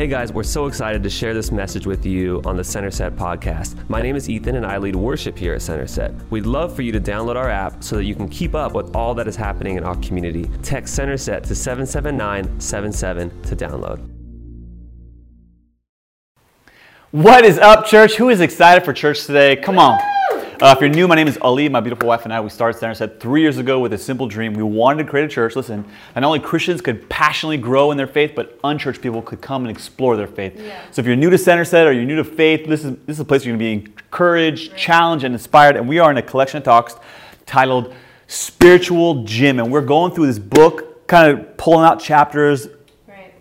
Hey guys, we're so excited to share this message with you on the Center Set podcast. My name is Ethan and I lead worship here at Center Set. We'd love for you to download our app so that you can keep up with all that is happening in our community. Text Center Set to 77977 to download. What is up, church? Who is excited for church today? Come on. Uh, if you're new, my name is Ali. My beautiful wife and I, we started Center Set three years ago with a simple dream. We wanted to create a church, listen, and not only Christians could passionately grow in their faith, but unchurched people could come and explore their faith. Yeah. So if you're new to Center Set or you're new to faith, this is, this is a place where you're going to be encouraged, right. challenged, and inspired. And we are in a collection of talks titled Spiritual Gym. And we're going through this book, kind of pulling out chapters,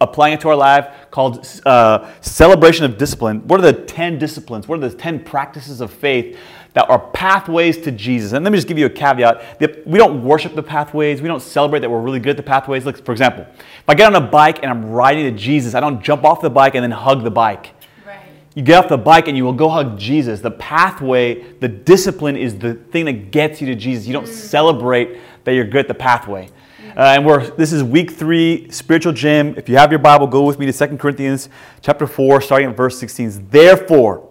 applying it to our life called uh, Celebration of Discipline. What are the 10 disciplines? What are the 10 practices of faith that are pathways to Jesus. And let me just give you a caveat. We don't worship the pathways. We don't celebrate that we're really good at the pathways. Look, for example, if I get on a bike and I'm riding to Jesus, I don't jump off the bike and then hug the bike. Right. You get off the bike and you will go hug Jesus. The pathway, the discipline is the thing that gets you to Jesus. You don't mm. celebrate that you're good at the pathway. Uh, and we're, this is week three, spiritual gym. If you have your Bible, go with me to 2 Corinthians chapter 4, starting at verse 16. Therefore,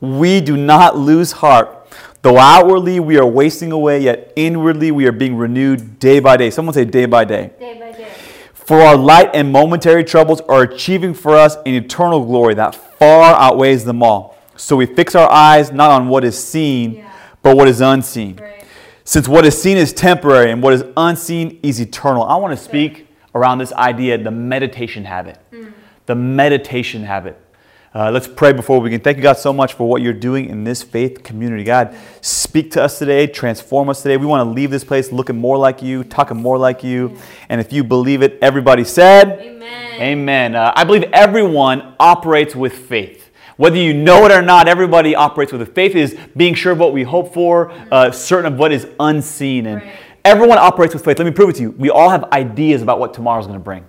we do not lose heart Though outwardly we are wasting away, yet inwardly we are being renewed day by day. Someone say day by day. Day by day. For our light and momentary troubles are achieving for us an eternal glory that far outweighs them all. So we fix our eyes not on what is seen, yeah. but what is unseen. Right. Since what is seen is temporary and what is unseen is eternal. I want to speak around this idea, the meditation habit. Mm. The meditation habit. Uh, let's pray before we begin. Thank you, God, so much for what you're doing in this faith community. God, speak to us today, transform us today. We want to leave this place looking more like you, talking more like you. And if you believe it, everybody said, Amen. Amen. Uh, I believe everyone operates with faith. Whether you know it or not, everybody operates with it. Faith is being sure of what we hope for, uh, certain of what is unseen. And everyone operates with faith. Let me prove it to you. We all have ideas about what tomorrow is going to bring.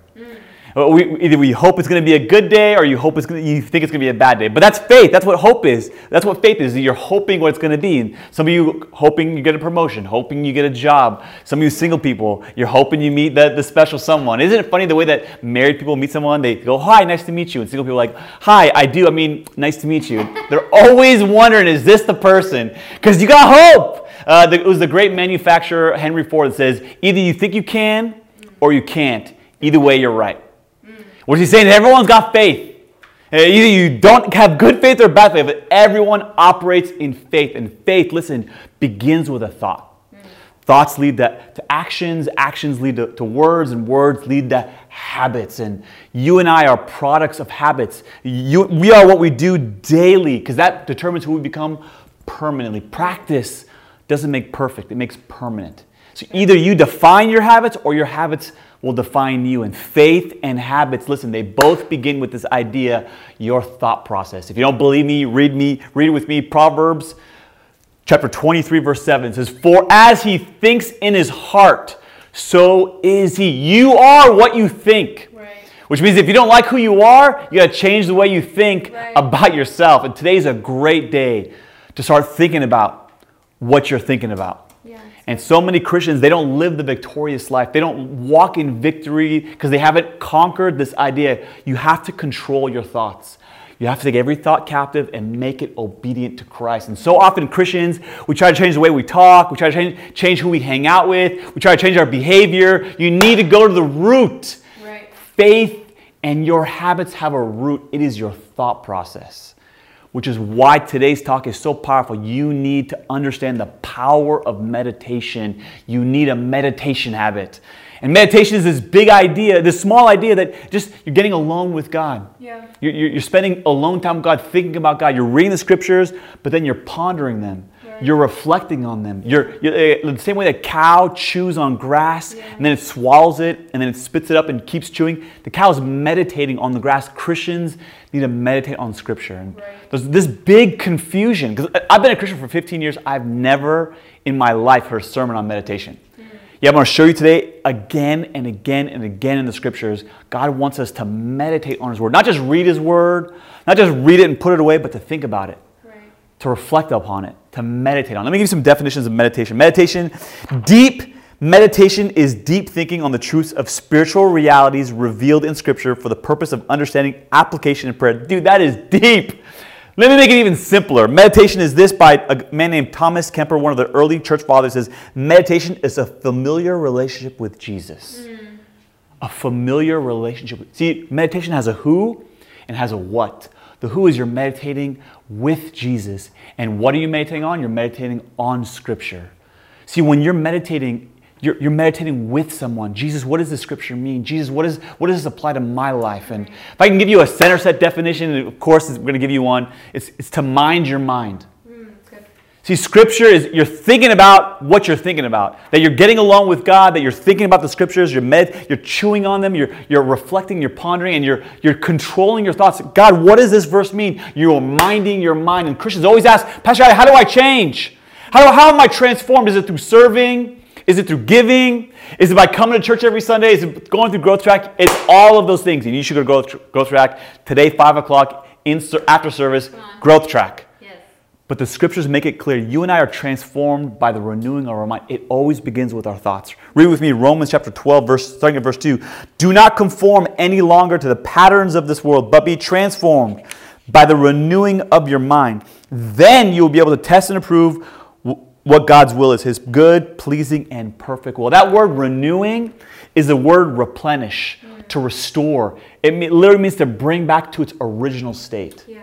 We, either we hope it's going to be a good day or you hope it's to, you think it's going to be a bad day. But that's faith. That's what hope is. That's what faith is. You're hoping what it's going to be. And some of you hoping you get a promotion, hoping you get a job. Some of you single people, you're hoping you meet the, the special someone. Isn't it funny the way that married people meet someone? They go, hi, nice to meet you. And single people are like, hi, I do. I mean, nice to meet you. They're always wondering, is this the person? Because you got hope. Uh, the, it was the great manufacturer, Henry Ford, that says, either you think you can or you can't. Either way, you're right. What he's saying everyone's got faith. Uh, either you don't have good faith or bad faith, but everyone operates in faith. And faith, listen, begins with a thought. Thoughts lead to, to actions, actions lead to, to, words, and words lead to habits. And you and I are products of habits. You, we are what we do daily because that determines who we become permanently. Practice doesn't make perfect, it makes permanent. So either you define your habits or your habits will define you. And faith and habits, listen, they both begin with this idea, your thought process. If you don't believe me, read me, read with me. Proverbs chapter 23, verse 7 says, For as he thinks in his heart, so is he. You are what you think. Which means if you don't like who you are, you got to change the way you think right. about yourself. And today's a great day to start thinking about what you're thinking about. And so many Christians, they don't live the victorious life. They don't walk in victory because they haven't conquered this idea. You have to control your thoughts. You have to take every thought captive and make it obedient to Christ. And so often, Christians, we try to change the way we talk, we try to change, change who we hang out with, we try to change our behavior. You need to go to the root. Right. Faith and your habits have a root, it is your thought process which is why today's talk is so powerful. You need to understand the power of meditation. You need a meditation habit. And meditation is this big idea, this small idea that just you're getting alone with God. Yeah. You're, you're spending alone time with God, thinking about God. You're reading the scriptures, but then you're pondering them. You're reflecting on them. You're, you're, uh, the same way that cow chews on grass yeah. and then it swallows it and then it spits it up and keeps chewing. The cow is meditating on the grass. Christians need to meditate on Scripture. And right. there's this big confusion because I've been a Christian for 15 years. I've never in my life heard a sermon on meditation. Mm. Yeah, I'm going to show you today again and again and again in the scriptures. God wants us to meditate on His Word, not just read His Word, not just read it and put it away, but to think about it to reflect upon it, to meditate on. Let me give you some definitions of meditation. Meditation, deep Meditation is deep thinking on the truths of spiritual realities revealed in Scripture for the purpose of understanding application and prayer. Dude, that is deep. Let me make it even simpler. Meditation is this by a man named Thomas Kemper, one of the early church fathers, says meditation is a familiar relationship with Jesus. Mm. A familiar relationship. See, meditation has a who and has a what. The who is you're meditating with Jesus. And what are you meditating on? You're meditating on Scripture. See, when you're meditating you're, you're meditating with someone. Jesus, what does the scripture mean? Jesus, what, is, what does this apply to my life? And if I can give you a center set definition, of course, we're going to give you one. It's, it's to mind your mind. See, scripture is you're thinking about what you're thinking about. That you're getting along with God, that you're thinking about the scriptures, you're med, you're chewing on them, you're, you're reflecting, you're pondering, and you're, you're controlling your thoughts. God, what does this verse mean? You're minding your mind. And Christians always ask, Pastor, how do I change? How, how am I transformed? Is it through serving? Is it through giving? Is it by coming to church every Sunday? Is it going through Growth Track? It's all of those things. And you should go to Growth, growth Track today, 5 o'clock, in, after service, Growth Track. But the scriptures make it clear you and I are transformed by the renewing of our mind. It always begins with our thoughts. Read with me Romans chapter 12, verse, starting at verse 2. Do not conform any longer to the patterns of this world, but be transformed by the renewing of your mind. Then you will be able to test and approve what God's will is, his good, pleasing, and perfect will. That word renewing is the word replenish, to restore. It literally means to bring back to its original state. Yeah,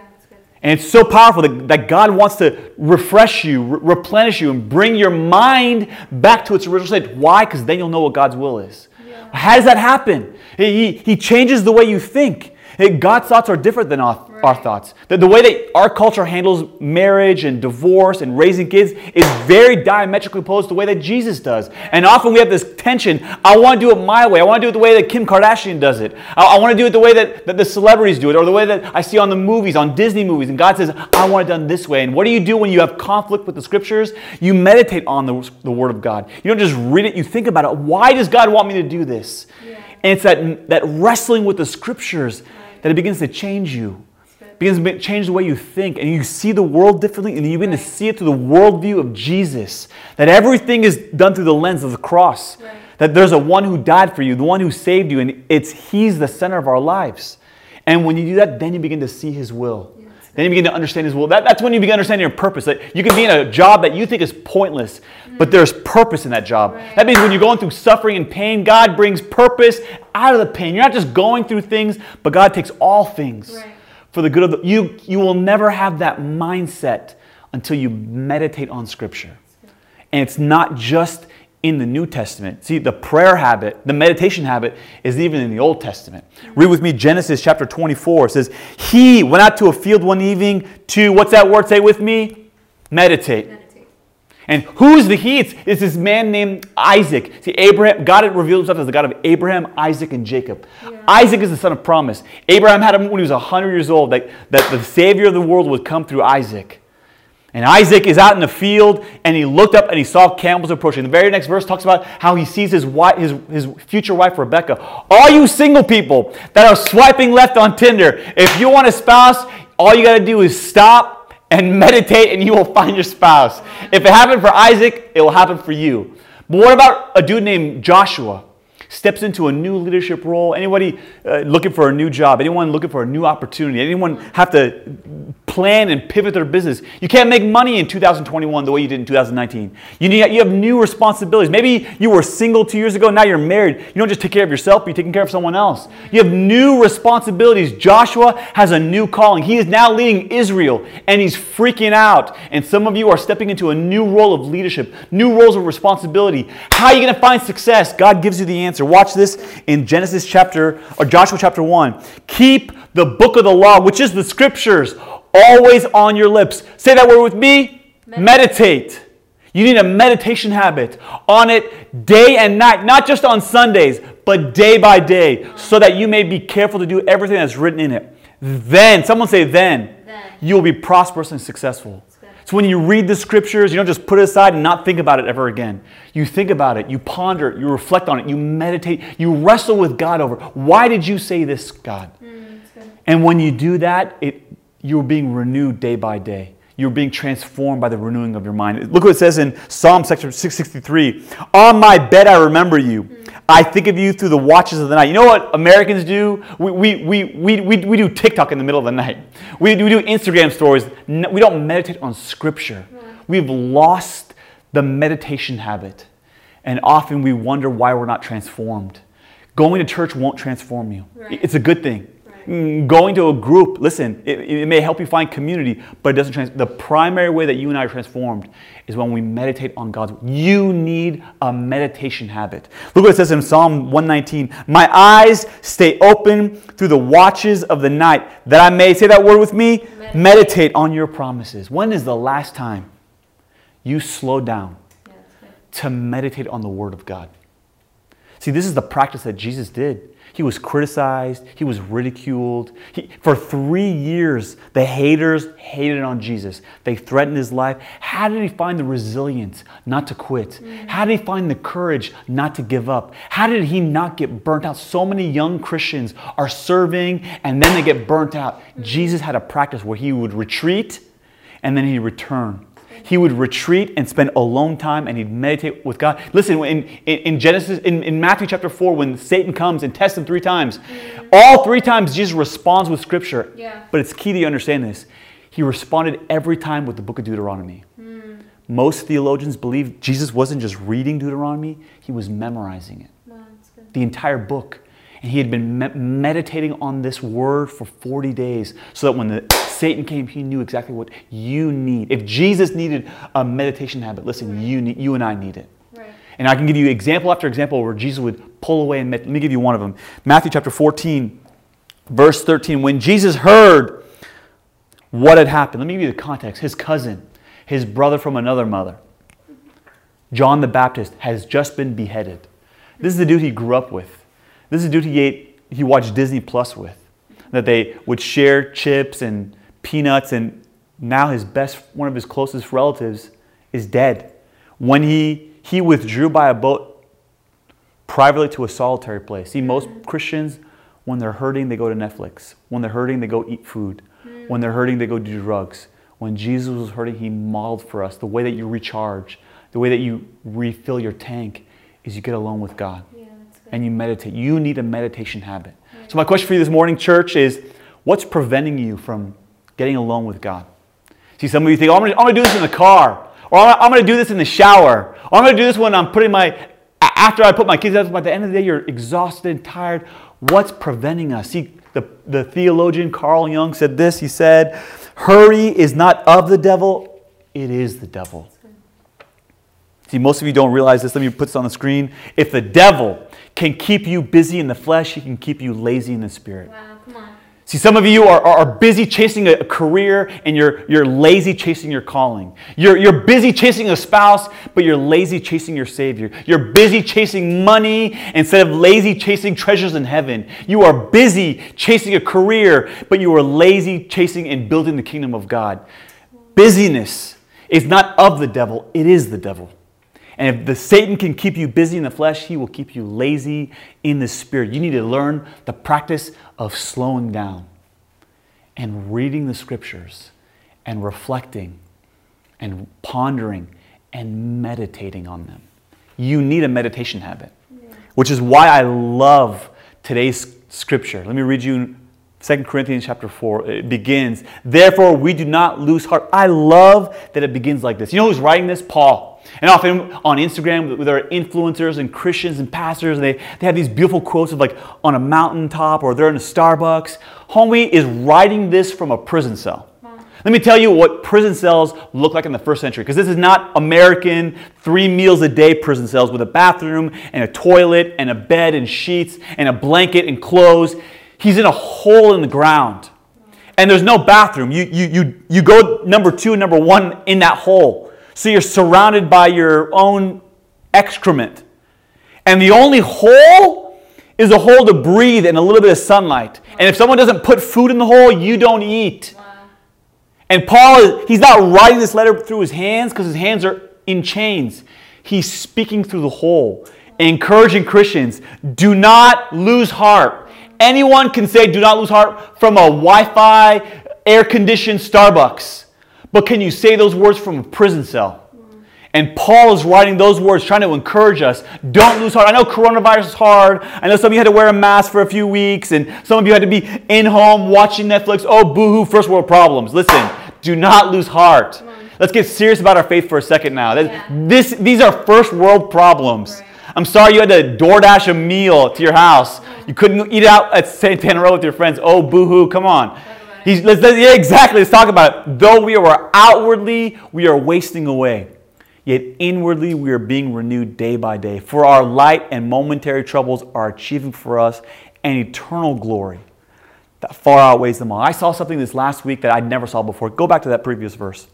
and it's so powerful that, that God wants to refresh you, re- replenish you, and bring your mind back to its original state. Why? Because then you'll know what God's will is. Yeah. How does that happen? He, he changes the way you think. God's thoughts are different than our, right. our thoughts. The, the way that our culture handles marriage and divorce and raising kids is very diametrically opposed to the way that Jesus does. And often we have this tension I want to do it my way. I want to do it the way that Kim Kardashian does it. I, I want to do it the way that, that the celebrities do it or the way that I see on the movies, on Disney movies. And God says, I want it done this way. And what do you do when you have conflict with the scriptures? You meditate on the, the Word of God. You don't just read it, you think about it. Why does God want me to do this? Yeah. And it's that, that wrestling with the scriptures that it begins to change you. It begins to change the way you think, and you see the world differently, and you begin right. to see it through the worldview of Jesus. That everything is done through the lens of the cross. Right. That there's a one who died for you, the one who saved you, and it's He's the center of our lives. And when you do that, then you begin to see His will. Then you begin to understand His will. That, that's when you begin to understand your purpose. That you can be in a job that you think is pointless, but there's purpose in that job. Right. That means when you're going through suffering and pain, God brings purpose out of the pain. You're not just going through things, but God takes all things right. for the good of the. You you will never have that mindset until you meditate on Scripture, and it's not just in the New Testament. See, the prayer habit, the meditation habit, is even in the Old Testament. Read with me Genesis chapter 24. It says, He went out to a field one evening to, what's that word? Say with me? Meditate. Meditate. And who's the he? It's, it's, this man named Isaac. See, Abraham, God had revealed himself as the God of Abraham, Isaac, and Jacob. Yeah. Isaac is the son of promise. Abraham had him when he was 100 years old, that, that the Savior of the world would come through Isaac. And Isaac is out in the field and he looked up and he saw camels approaching. The very next verse talks about how he sees his, wife, his, his future wife, Rebecca. All you single people that are swiping left on Tinder, if you want a spouse, all you got to do is stop and meditate and you will find your spouse. If it happened for Isaac, it will happen for you. But what about a dude named Joshua? Steps into a new leadership role, anybody uh, looking for a new job, anyone looking for a new opportunity, anyone have to plan and pivot their business. You can't make money in 2021 the way you did in 2019. You, need, you have new responsibilities. Maybe you were single two years ago, now you're married. You don't just take care of yourself, you're taking care of someone else. You have new responsibilities. Joshua has a new calling. He is now leading Israel and he's freaking out. And some of you are stepping into a new role of leadership, new roles of responsibility. How are you going to find success? God gives you the answer answer. Watch this in Genesis chapter, or Joshua chapter 1. Keep the book of the law, which is the scriptures, always on your lips. Say that word with me. Meditate. Meditate. You need a meditation habit on it day and night, not just on Sundays, but day by day, so that you may be careful to do everything that's written in it. Then, someone say, then, then. you will be prosperous and successful. So when you read the scriptures, you don't just put it aside and not think about it ever again. You think about it, you ponder it, you reflect on it, you meditate, you wrestle with God over why did you say this, God? Mm, and when you do that, it, you're being renewed day by day. you're being transformed by the renewing of your mind. Look what it says in Psalm section 663 On my bed I remember you. I think of you through the watches of the night. You know what Americans do? We, we, we, we, we, we do TikTok in the middle of the night, we, we do Instagram stories. We don't meditate on Scripture. We've lost the meditation habit. And often we wonder why we're not transformed. Going to church won't transform you, right. it's a good thing. Mm, going to a group, listen, it, it, may help you find community, but it doesn't trans- The primary way that you and I are transformed is when we meditate on God's word. You need a meditation habit. Look what it says in Psalm 119 My eyes stay open through the watches of the night, that I may, say that word with me, meditate, meditate on your promises. When is the last time you slowed down yeah, to meditate on the word of God? See, this is the practice that Jesus did. He was criticized, he was ridiculed. He, for three years, the haters hated on Jesus. They threatened his life. How did he find the resilience not to quit? Mm-hmm. How did he find the courage not to give up? How did he not get burnt out? So many young Christians are serving and then they get burnt out. Mm-hmm. Jesus had a practice where he would retreat and then he'd return he would retreat and spend alone time and he'd meditate with God. Listen, in, in, Genesis, in, in, Matthew chapter 4, when Satan comes and tests him three times, mm. all three times Jesus responds with scripture. Yeah. But it's key that you understand this. He responded every time with the book of Deuteronomy. Mm. Most theologians believe Jesus wasn't just reading Deuteronomy, he was memorizing it. The entire book. And he had been me- meditating on this word for 40 days so that when the Satan came, he knew exactly what you need. If Jesus needed a meditation habit, listen, right. you, need, you and I need it. Right. And I can give you example after example where Jesus would pull away and med- let me give you one of them. Matthew chapter 14, verse 13. When Jesus heard what had happened, let me give you the context. His cousin, his brother from another mother, John the Baptist, has just been beheaded. This is the dude he grew up with. This is a dude he ate, he watched Disney Plus with. That they would share chips and peanuts, and now his best, one of his closest relatives is dead. When he, he withdrew by a boat privately to a solitary place. See, most Christians, when they're hurting, they go to Netflix. When they're hurting, they go eat food. Hmm. When they're hurting, they go do drugs. When Jesus was hurting, he modeled for us the way that you recharge, the way that you refill your tank is you get alone with God and you meditate. You need a meditation habit. So, my question for you this morning, church, is what's preventing you from getting alone with God? See, some of you think, oh, I'm going to do this in the car, or I'm going to do this in the shower, or I'm going to do this when I'm putting my, after I put my kids out. By the end of the day, you're exhausted and tired. What's preventing us? See, the, the theologian Carl Jung said this. He said, Hurry is not of the devil, it is the devil. See, most of you don't realize this. Let me put this on the screen. If the devil can keep you busy in the flesh, he can keep you lazy in the spirit. Wow, come on. See, some of you are, are busy chasing a career and you're, you're lazy chasing your calling. You're, you're busy chasing a spouse, but you're lazy chasing your Savior. You're busy chasing money instead of lazy chasing treasures in heaven. You are busy chasing a career, but you are lazy chasing and building the kingdom of God. Busyness is not of the devil, it is the devil. And if the Satan can keep you busy in the flesh, he will keep you lazy in the spirit. You need to learn the practice of slowing down and reading the scriptures and reflecting and pondering and meditating on them. You need a meditation habit, yeah. which is why I love today's scripture. Let me read you 2 Corinthians chapter 4. It begins, Therefore we do not lose heart. I love that it begins like this. You know who's writing this? Paul. And often on Instagram, there are influencers and Christians and pastors, and they, they have these beautiful quotes of like on a mountaintop or they're in a Starbucks. Homie is writing this from a prison cell. Let me tell you what prison cells look like in the first century, because this is not American three meals a day prison cells with a bathroom and a toilet and a bed and sheets and a blanket and clothes. He's in a hole in the ground. And there's no bathroom. You, you, you, you go number two and number one in that hole. So you're surrounded by your own excrement. And the only hole is a hole to breathe and a little bit of sunlight. And if someone doesn't put food in the hole, you don't eat. And Paul, is, he's not writing this letter through his hands because his hands are in chains. He's speaking through the hole, encouraging Christians do not lose heart. Anyone can say do not lose heart from a Wi Fi, air conditioned Starbucks. But can you say those words from a prison cell? And Paul is writing those words, trying to encourage us. Don't lose heart. I know coronavirus is hard. I know some of you had to wear a mask for a few weeks, and some of you had to be in home watching Netflix. Oh, boohoo, first world problems. Listen, do not lose heart. Let's get serious about our faith for a second now. Yeah. This, these are first world problems. Right. I'm sorry you had to DoorDash a meal to your house. You couldn't eat out at Santana Row with your friends. Oh, boohoo, come on. He's, let's, yeah, exactly. Let's talk about it. Though we are outwardly, we are wasting away. Yet inwardly, we are being renewed day by day. For our light and momentary troubles are achieving for us an eternal glory that far outweighs them all. I saw something this last week that I never saw before. Go back to that previous verse.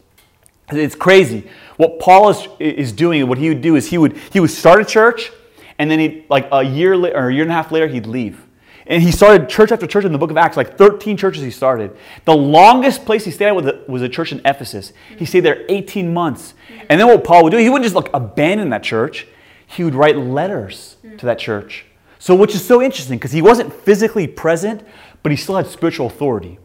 It's crazy. What Paul is, is doing, what he would do is he would, he would start a church, and then he, like a year later, or a year and a half later, he'd leave. And he started church after church in the book of Acts, like 13 churches he started. The longest place he stayed at was a, church in Ephesus. He stayed there 18 months. And then what Paul would do, he wouldn't just like abandon that church, he would write letters to that church. So, which is so interesting because he wasn't physically present, but he still had spiritual authority.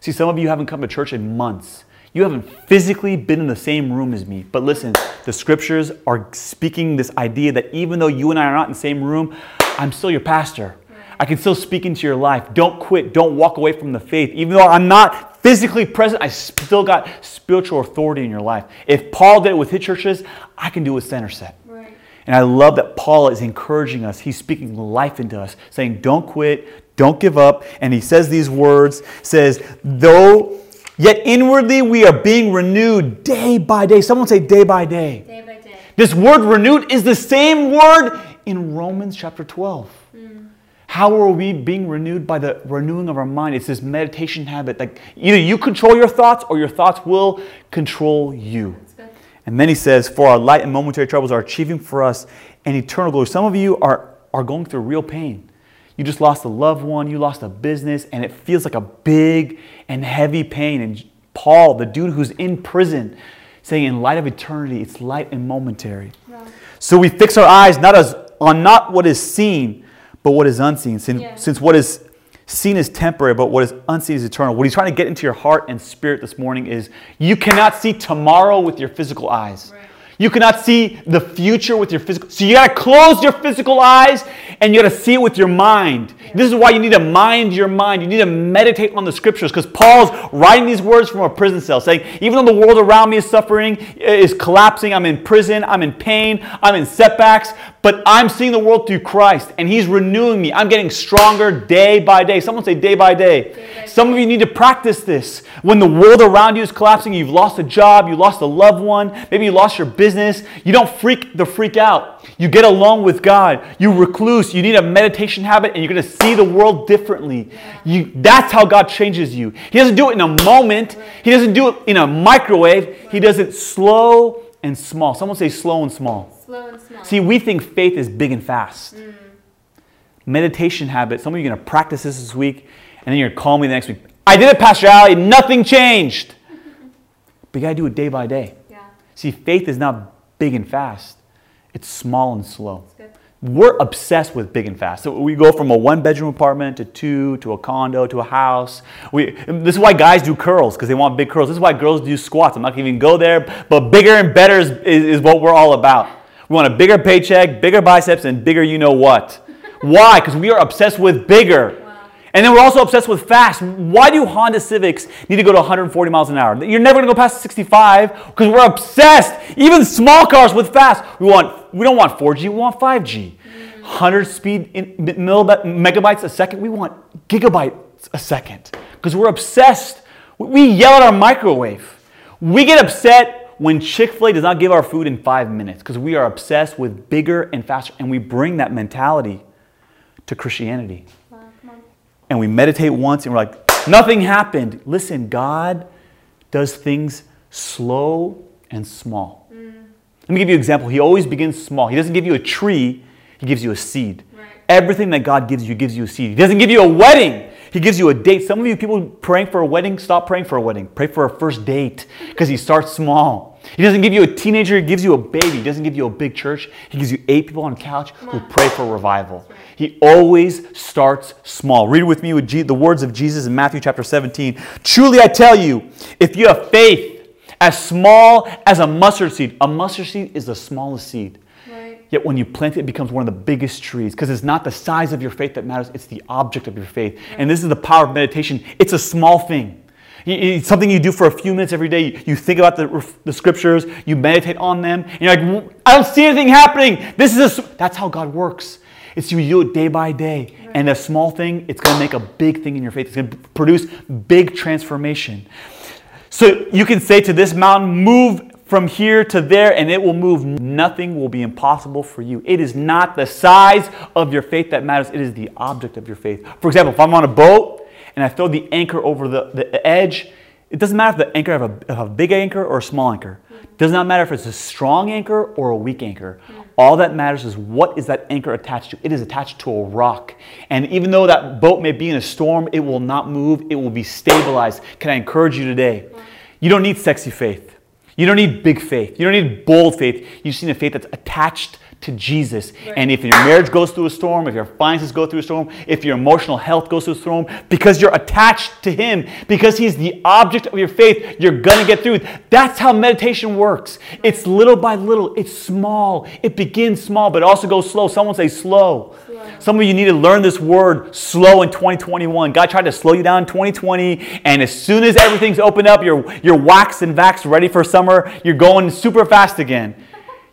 See, some of you haven't come to church in months. You haven't physically been in the same room as me. But listen, the scriptures are speaking this idea that even though you and I are not in the same room, I'm still your pastor. I can still speak into your life. Don't quit. Don't walk away from the faith. Even though I'm not physically present, I still got spiritual authority in your life. If Paul did it with his churches, I can do it with Center Set. Right. And I love that Paul is encouraging us. He's speaking life into us, saying, Don't quit, don't give up. And he says these words, says, though Yet inwardly we are being renewed day by day. Someone say day by day. Day by day. This word renewed is the same word in Romans chapter 12. Mm. How are we being renewed by the renewing of our mind? It's this meditation habit. Like either you control your thoughts or your thoughts will control you. And then he says, For our light and momentary troubles are achieving for us an eternal glory. Some of you are, are going through real pain. You just lost a loved one, you lost a business, and it feels like a big and heavy pain. And Paul, the dude who's in prison, saying, In light of eternity, it's light and momentary. Yeah. So we fix our eyes not as on not what is seen, but what is unseen. Since, yeah. since what is seen is temporary, but what is unseen is eternal. What he's trying to get into your heart and spirit this morning is you cannot see tomorrow with your physical eyes. Right. You cannot see the future with your physical. So you got to close your physical eyes and you got to see it with your mind. This is why you need to mind your mind. You need to meditate on the scriptures because Paul's writing these words from a prison cell saying, even though the world around me is suffering, is collapsing, I'm in prison, I'm in pain, I'm in setbacks, but I'm seeing the world through Christ and He's renewing me. I'm getting stronger day by day. Someone say day by day. day, by Some of you need to practice this. When the world around you is collapsing, you've lost a job, you lost a loved one, maybe you lost your business, you don't freak the freak out. You get along with God. You recluse. You need a meditation habit and you're going to see the world differently. You, that's how God changes you. He doesn't do it in a moment, He doesn't do it in a microwave. He does it slow and small. Someone say slow and small. Slow and small. See, we think faith is big and fast. Mm. Meditation habit. Some of you are going to practice this this week, and then you're going to call me the next week. I did it, Pastor Ali. Nothing changed. but you got to do it day by day. Yeah. See, faith is not big and fast. It's small and slow we're obsessed with big and fast. So we go from a one bedroom apartment to two to a condo to a house. We, this is why guys do curls because they want big curls. This is why girls do squats. I'm not to even go there, but bigger and better is, is, is, what we're all about. We want a bigger paycheck, bigger biceps, and bigger you know what. why? Because we are obsessed with bigger. And then we're also obsessed with fast. Why do Honda Civics need to go to 140 miles an hour? You're never going to go past 65 because we're obsessed. Even small cars with fast. We want we don't want 4G, we want 5G. 100 speed in, megabytes a second. We want gigabytes a second because we're obsessed. We yell at our microwave. We get upset when Chick fil A does not give our food in five minutes because we are obsessed with bigger and faster. And we bring that mentality to Christianity and we meditate once and we're like, nothing happened. Listen, God does things slow and small. Mm. Let me give you an example. He always begins small. He doesn't give you a tree, He gives you a seed. Right. Everything that God gives you gives you a seed. He doesn't give you a wedding. He gives you a date. Some of you people praying for a wedding, stop praying for a wedding. Pray for a first date because he starts small. He doesn't give you a teenager, he gives you a baby. He doesn't give you a big church. He gives you eight people on a couch who pray for revival. He always starts small. Read with me with the words of Jesus in Matthew chapter 17. Truly I tell you, if you have faith As small as a mustard seed. A mustard seed is the smallest seed. Yet when you plant it, it becomes one of the biggest trees because it's not the size of your faith that matters, it's the object of your faith. And this is the power of meditation. It's a small thing. It's something you do for a few minutes every day. You think about the, the scriptures, you meditate on them, and you're like, I don't see anything happening. This is a, s-" that's how God works. It's you do it day by day. And a small thing, it's going to make a big thing in your faith. It's going to produce big transformation. So you can say to this mountain, move from here to there, and it will move. Nothing will be impossible for you. It is not the size of your faith that matters, it is the object of your faith. For example, if I'm on a boat and I throw the anchor over the, the edge, it doesn't matter if the anchor have a, have a big anchor or a small anchor. It does not matter if it's a strong anchor or a weak anchor. Mm-hmm. All that matters is what is that anchor attached to? It is attached to a rock. And even though that boat may be in a storm, it will not move. It will be stabilized. Can I encourage you today? Mm-hmm. You don't need sexy faith. You don't need big faith. You don't need bold faith. You just need a faith that's attached to Jesus. And if your marriage goes through a storm, if your finances go through a storm, if your emotional health goes through a storm, because you're attached to Him, because He's the object of your faith, you're going to get through it. That's how meditation works. It's little by little, it's small. It begins small, but it also goes slow. Someone say slow. Some of you need to learn this word slow in 2021. God tried to slow you down in 2020, and as soon as everything's opened up, you're, you're waxed and vaxxed, ready for summer, you're going super fast again.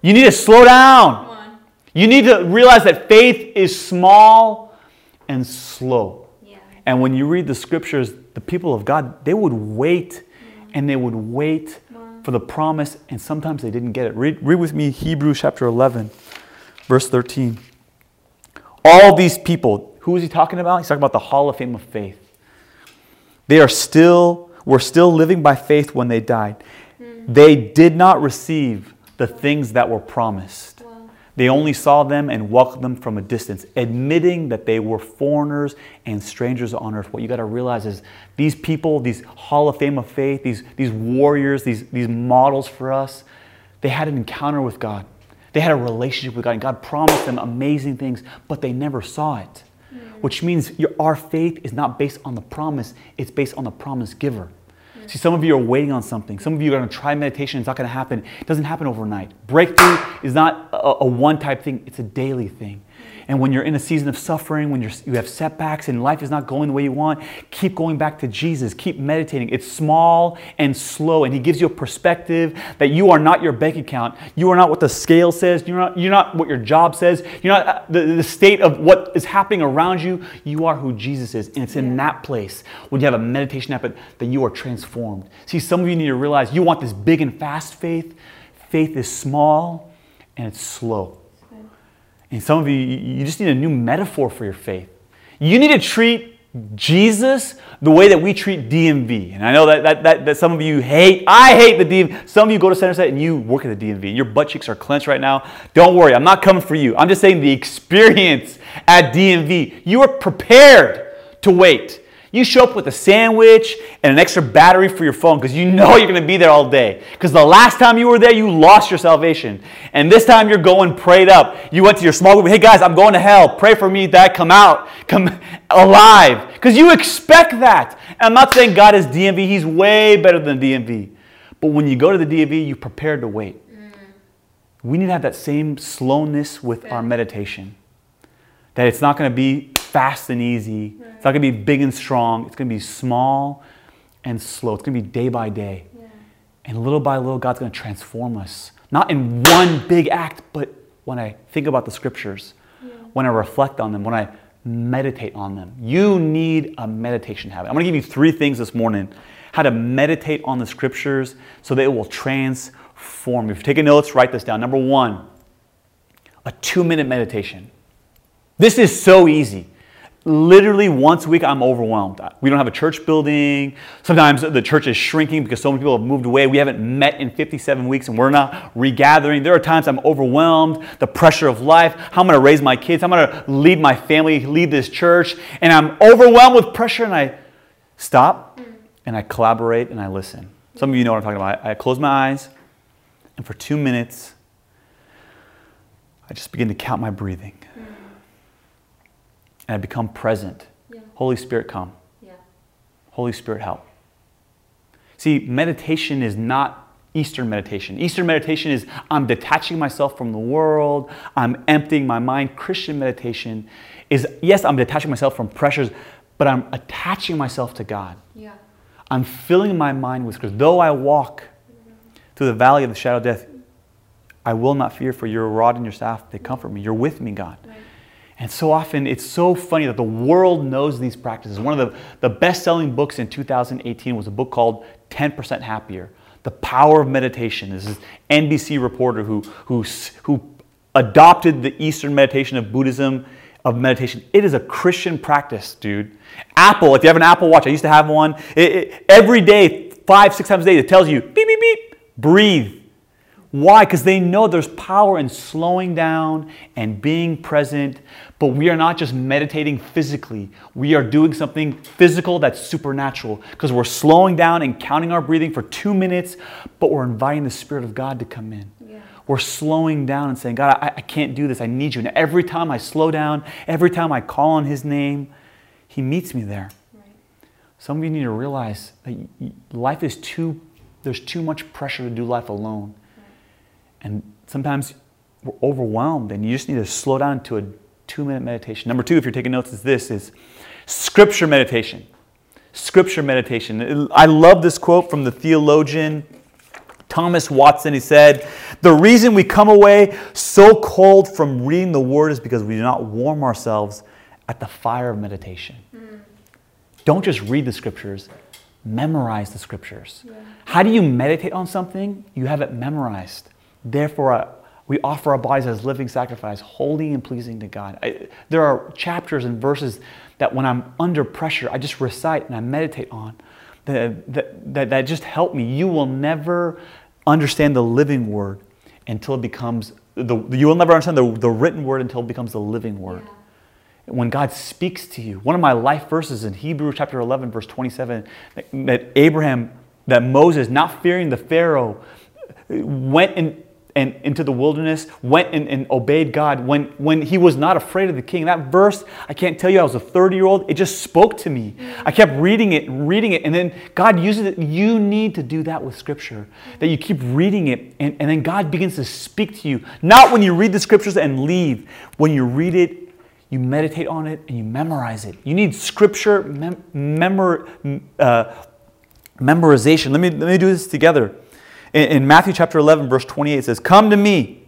You need to slow down. You need to realize that faith is small and slow. Yeah. And when you read the scriptures, the people of God, they would wait and they would wait for the promise, and sometimes they didn't get it. Read, read with me Hebrews chapter 11, verse 13. All these people, who is he talking about? He's talking about the Hall of Fame of faith. They are still, were still living by faith when they died. Hmm. They did not receive the things that were promised. Wow. They only saw them and welcomed them from a distance, admitting that they were foreigners and strangers on earth. What you got to realize is these people, these Hall of Fame of faith, these, these warriors, these, these models for us, they had an encounter with God. They had a relationship with God, and God promised them amazing things, but they never saw it. Mm. Which means your, our faith is not based on the promise, it's based on the promise giver. Mm. See, some of you are waiting on something. Some of you are going to try meditation. It's not going to happen. It doesn't happen overnight. Breakthrough is not a, a one type thing, it's a daily thing. And when you're in a season of suffering, when you're, you have setbacks and life is not going the way you want, keep going back to Jesus. Keep meditating. It's small and slow, and He gives you a perspective that you are not your bank account. You are not what the scale says. You're not, you're not what your job says. You're not uh, the, the state of what is happening around you. You are who Jesus is. And it's in that place when you have a meditation habit that you are transformed. See, some of you need to realize you want this big and fast faith. Faith is small and it's slow. And some of you, you just need a new metaphor for your faith. You need to treat Jesus the way that we treat DMV. And I know that, that, that, that some of you hate, I hate the DMV. Some of you go to Center Set and you work at the DMV. and Your butt cheeks are clenched right now. Don't worry, I'm not coming for you. I'm just saying the experience at DMV. You are prepared to wait. You show up with a sandwich and an extra battery for your phone because you know you're going to be there all day. Because the last time you were there, you lost your salvation. And this time you're going prayed up. You went to your small group, hey guys, I'm going to hell. Pray for me that I come out, come alive. Because you expect that. And I'm not saying God is DMV, He's way better than DMV. But when you go to the DMV, you prepare to wait. Mm. We need to have that same slowness with our meditation. That it's not going to be fast and easy. It's not going to be big and strong. It's going to be small and slow. It's going to be day by day. And little by little, God's going to transform us. Not in one big act, but when I think about the scriptures, when I reflect on them, when I meditate on them. You need a meditation habit. I'm going to give you three things this morning how to meditate on the scriptures so that it will transform you. If you're taking notes, write this down. Number one, a two minute meditation. This is so easy. Literally once a week, I'm overwhelmed. We don't have a church building. Sometimes the church is shrinking because so many people have moved away. We haven't met in 57 weeks and we're not regathering. There are times I'm overwhelmed, the pressure of life, how I'm going to raise my kids, how I'm going to lead my family, lead this church, and I'm overwhelmed with pressure and I stop and I collaborate and I listen. Some of you know what I'm talking about. I close my eyes and for two minutes, I just begin to count my breathing and I become present. Yeah. Holy Spirit, come. Yeah. Holy Spirit, help. See, meditation is not Eastern meditation. Eastern meditation is I'm detaching myself from the world, I'm emptying my mind. Christian meditation is yes, I'm detaching myself from pressures, but I'm attaching myself to God. Yeah. I'm filling my mind with Scripture. Though I walk through the valley of the shadow of death, I will not fear, for your rod and your staff, they comfort me. You're with me, God. Right. And so often, it's so funny that the world knows these practices. One of the, the best selling books in 2018 was a book called 10% Happier The Power of Meditation. This is NBC reporter who, who, who adopted the Eastern meditation of Buddhism, of meditation. It is a Christian practice, dude. Apple, if you have an Apple Watch, I used to have one. It, it, every day, five, six times a day, it tells you beep, beep, beep, breathe why? Because they know there's power in slowing down and being present, but we are not just meditating physically. We are doing something physical that's supernatural because we're slowing down and counting our breathing for two minutes, but we're inviting the Spirit of God to come in. Yeah. We're slowing down and saying, God, I, I can't do this. I need you. And every time I slow down, every time I call on His name, He meets me there. Right. Some of you need to realize that life is too, there's too much pressure to do life alone. And sometimes we're overwhelmed and you just need to slow down to a two minute meditation. Number two, if you're taking notes, is this is scripture meditation. Scripture meditation. I love this quote from the theologian Thomas Watson. He said, The reason we come away so cold from reading the word is because we do not warm ourselves at the fire of meditation. Mm. Don't just read the scriptures, memorize the scriptures. Yeah. How do you meditate on something? You have it memorized. Therefore, uh, we offer our bodies as living sacrifice, holy and pleasing to God. I, there are chapters and verses that when I'm under pressure, I just recite and I meditate on that, that, that, just help me. You will never understand the living word until it becomes, the, you will never understand the, the written word until it becomes the living word. Yeah when God speaks to you. One of my life verses in Hebrews chapter 11, verse 27, that Abraham, that Moses, not fearing the Pharaoh, went and and into the wilderness, went and, and, obeyed God when, when he was not afraid of the king. That verse, I can't tell you, I was a 30 year old, it just spoke to me. I kept reading it and reading it, and then God uses it. You need to do that with Scripture, that you keep reading it, and, and then God begins to speak to you. Not when you read the Scriptures and leave, when you read it, you meditate on it, and you memorize it. You need Scripture mem- memor, uh, memorization. Let me, let me do this together. In, in Matthew chapter 11, verse 28, it says, Come to me,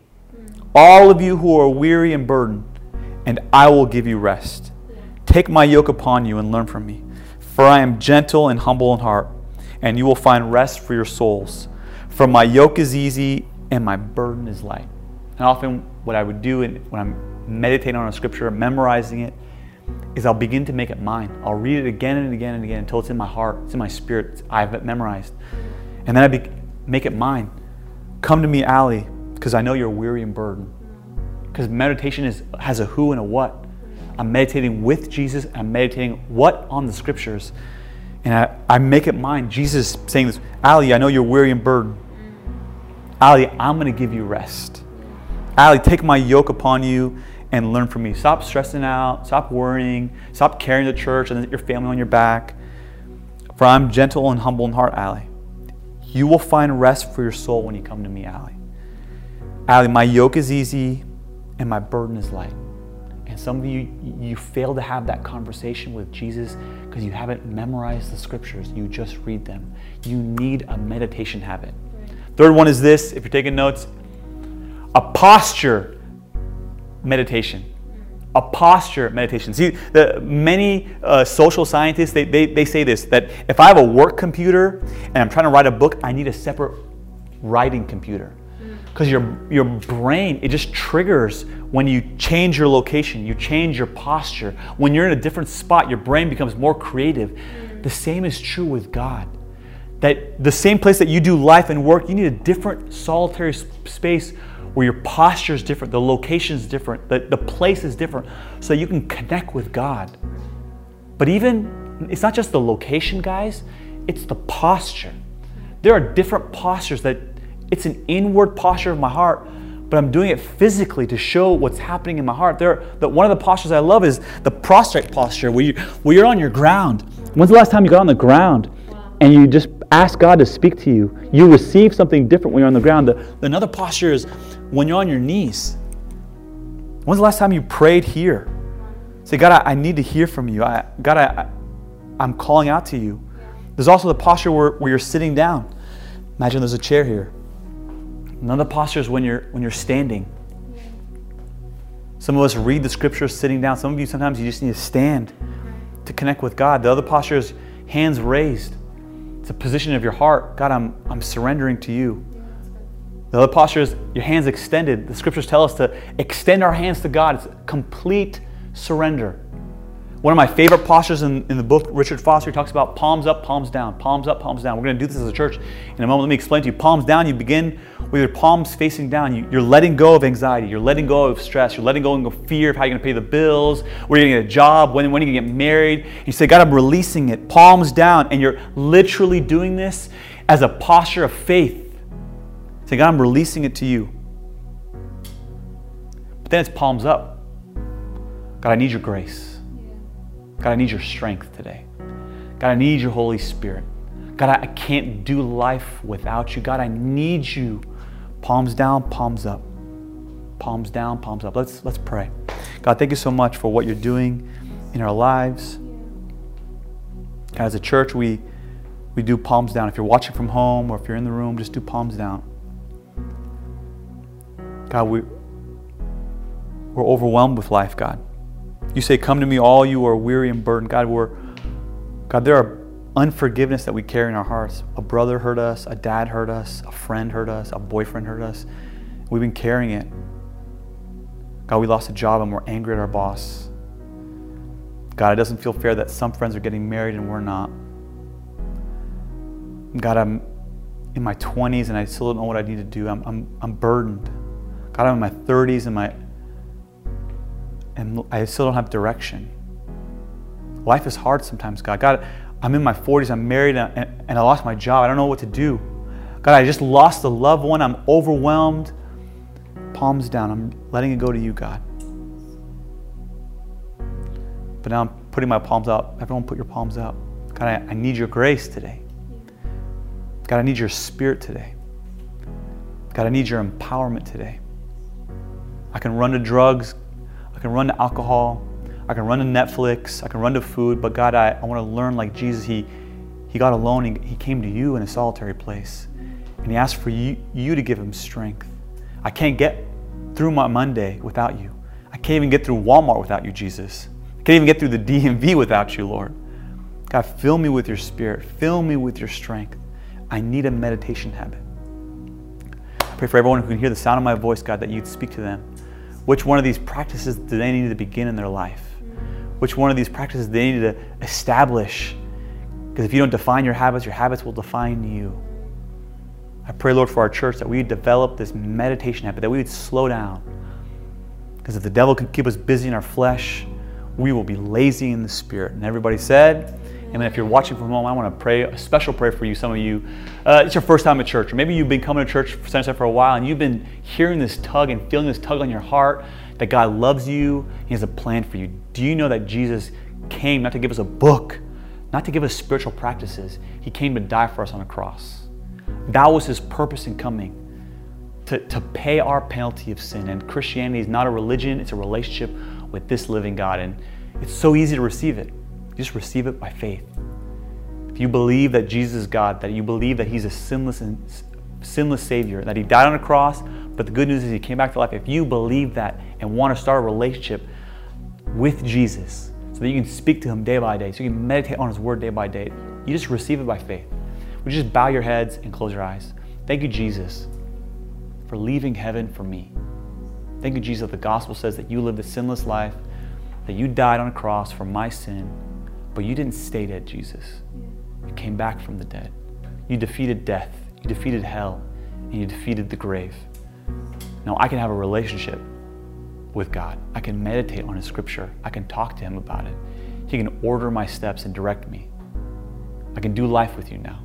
all of you who are weary and burdened, and I will give you rest. Take my yoke upon you and learn from me, for I am gentle and humble in heart, and you will find rest for your souls. For my yoke is easy and my burden is light. And often, what I would do when I'm meditating on a scripture, memorizing it, is I'll begin to make it mine. I'll read it again and again and again until it's in my heart, it's in my spirit, I have it memorized. And then I be, make it mine. Come to me, Ali, because I know you're weary and burdened. Because meditation is, has a who and a what. I'm meditating with Jesus, I'm meditating what on the scriptures. And I, I make it mine. Jesus saying this, Ali, I know you're weary and burdened. Ali, I'm going to give you rest. Ali, take my yoke upon you and learn from me. Stop stressing out, stop worrying, stop carrying the church and your family on your back. For I'm gentle and humble in heart, Ali. You will find rest for your soul when you come to me, Ali. Ali, my yoke is easy and my burden is light. And some of you, you fail to have that conversation with Jesus because you haven't memorized the scriptures. You just read them. You need a meditation habit. Third one is this if you're taking notes, a posture meditation a posture meditation. See, the, many uh, social scientists, they, they, they say this, that if I have a work computer and I'm trying to write a book, I need a separate writing computer. Because your, your brain, it just triggers when you change your location, you change your posture. When you're in a different spot, your brain becomes more creative. The same is true with God. That the same place that you do life and work, you need a different solitary space where your posture is different, the location is different, the, the place is different, so you can connect with God. But even, it's not just the location, guys, it's the posture. There are different postures that it's an inward posture of my heart, but I'm doing it physically to show what's happening in my heart. There, the, one of the postures I love is the prostrate posture, where, you, where you're on your ground. When's the last time you got on the ground? And you just ask God to speak to you, you receive something different when you're on the ground. The, another posture is when you're on your knees. When's the last time you prayed here? Say, God, I, I need to hear from you. I, God, I, I'm calling out to you. There's also the posture where, where you're sitting down. Imagine there's a chair here. Another posture is when you're when you're standing. Some of us read the scriptures sitting down. Some of you sometimes you just need to stand to connect with God. The other posture is hands raised. It's a position of your heart. God, I'm I'm surrendering to you. The other posture is your hands extended. The scriptures tell us to extend our hands to God. It's complete surrender. One of my favorite postures in, in the book, Richard Foster, talks about palms up, palms down, palms up, palms down. We're going to do this as a church in a moment. Let me explain to you. Palms down, you begin with your palms facing down. You, are letting go of anxiety. You're letting go of stress. You're letting go of fear of how you're going to pay the bills, where you're going to get a job, when, when you're going to get married. You say, God, I'm releasing it. Palms down. And you're literally doing this as a posture of faith. Say, God, I'm releasing it to you. But then it's palms up. God, I need your grace. God, I need your strength today. God, I need your Holy Spirit. God, I can't do life without you. God, I need you. Palms down, palms up. Palms down, palms up. Let's let's pray. God, thank you so much for what you're doing in our lives. God, as a church, we we do palms down. If you're watching from home or if you're in the room, just do palms down. God, we we're overwhelmed with life, God. You say, Come to me, all you are weary and burdened. God, we're, God, there are unforgiveness that we carry in our hearts. A brother hurt us, a dad hurt us, a friend hurt us, a boyfriend hurt us. We've been carrying it. God, we lost a job and we're angry at our boss. God, it doesn't feel fair that some friends are getting married and we're not. God, I'm in my 20s and I still don't know what I need to do. I'm, I'm, I'm burdened. God, I'm in my 30s and my and I still don't have direction. Life is hard sometimes, God. God, I'm in my 40s, I'm married, and, I lost my job. I don't know what to do. God, I just lost a loved one. I'm overwhelmed. Palms down. I'm letting it go to you, God. But now I'm putting my palms up. Everyone, put your palms up. God, I, I need your grace today. God, I need your spirit today. God, I need your empowerment today. I can run to drugs, can run to alcohol, I can run to Netflix, I can run to food, but God, I, I want to learn like Jesus. He, he got alone, he, he came to you in a solitary place, and He asked for you, you to give Him strength. I can't get through my Monday without you. I can't even get through Walmart without you, Jesus. I can't even get through the DMV without you, Lord. God, fill me with your spirit, fill me with your strength. I need a meditation habit. I pray for everyone who can hear the sound of my voice, God, that you'd speak to them. Which one of these practices do they need to begin in their life? Which one of these practices do they need to establish? Because if you don't define your habits, your habits will define you. I pray, Lord, for our church that we develop this meditation habit, that we would slow down. Because if the devil can keep us busy in our flesh, we will be lazy in the spirit. And everybody said, and if you're watching from home, I want to pray a special prayer for you. Some of you, uh, it's your first time at church, or maybe you've been coming to church for for a while, and you've been hearing this tug and feeling this tug on your heart that God loves you. He has a plan for you. Do you know that Jesus came not to give us a book, not to give us spiritual practices? He came to die for us on a cross. That was His purpose in coming. To, to pay our penalty of sin. And Christianity is not a religion, it's a relationship with this living God. And it's so easy to receive it. You just receive it by faith. If you believe that Jesus is God, that you believe that He's a sinless and sinless Savior, that He died on a cross, but the good news is He came back to life. If you believe that and want to start a relationship with Jesus, so that you can speak to Him day by day, so you can meditate on His Word day by day, you just receive it by faith. Would you just bow your heads and close your eyes? Thank you, Jesus, for leaving heaven for me. Thank you, Jesus, the gospel says that you lived a sinless life, that you died on a cross for my sin but you didn't stay dead, Jesus. You came back from the dead. You defeated death, you defeated hell, and you defeated the grave. Now I can have a relationship with God. I can meditate on His scripture. I can talk to Him about it. He can order my steps and direct me. I can do life with you now.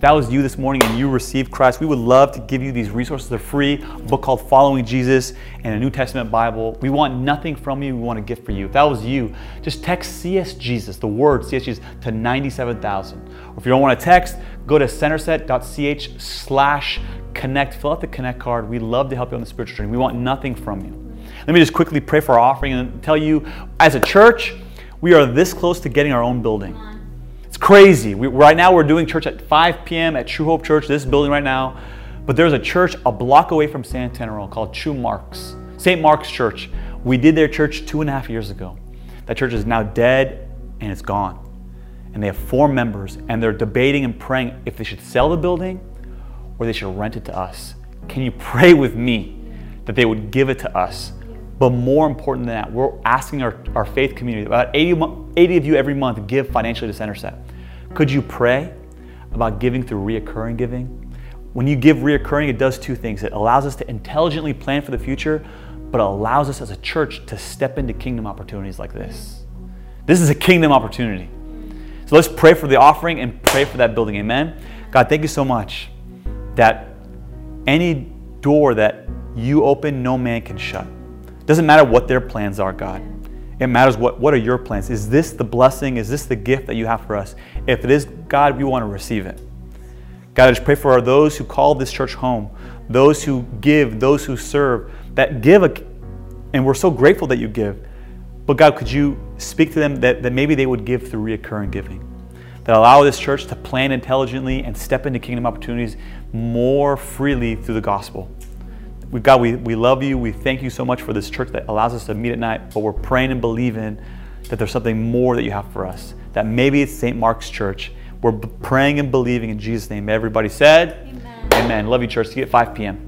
That was you this morning and you received Christ, we would love to give you these resources. They're free, a book called Following Jesus and a New Testament Bible. We want nothing from you, we want a gift for you. If that was you, just text CS Jesus, the word CS Jesus, to 97,000. Or If you don't want to text, go to centerset.ch slash connect. Fill out the connect card. We love to help you on the spiritual journey. We want nothing from you. Let me just quickly pray for our offering and tell you, as a church, we are this close to getting our own building. Crazy. We, right now, we're doing church at 5 p.m. at True Hope Church, this building right now. But there's a church a block away from San Antonio called True Marks, St. Mark's Church. We did their church two and a half years ago. That church is now dead and it's gone. And they have four members, and they're debating and praying if they should sell the building or they should rent it to us. Can you pray with me that they would give it to us? But more important than that, we're asking our, our faith community, about 80, 80 of you every month give financially to CenterSet. Could you pray about giving through reoccurring giving? When you give reoccurring, it does two things. It allows us to intelligently plan for the future, but allows us as a church to step into kingdom opportunities like this. This is a kingdom opportunity. So let's pray for the offering and pray for that building. Amen. God, thank you so much that any door that you open, no man can shut. Doesn't matter what their plans are, God. It matters what, what are your plans. Is this the blessing? Is this the gift that you have for us? If it is, God, we want to receive it. God, I just pray for those who call this church home, those who give, those who serve, that give, a, and we're so grateful that you give. But God, could you speak to them that, that maybe they would give through reoccurring giving? That allow this church to plan intelligently and step into kingdom opportunities more freely through the gospel. We, God, we, we love you. We thank you so much for this church that allows us to meet at night, but we're praying and believing that there's something more that you have for us. That maybe it's St. Mark's Church. We're praying and believing in Jesus' name. Everybody said, Amen. Amen. Love you, church. See you at 5 p.m.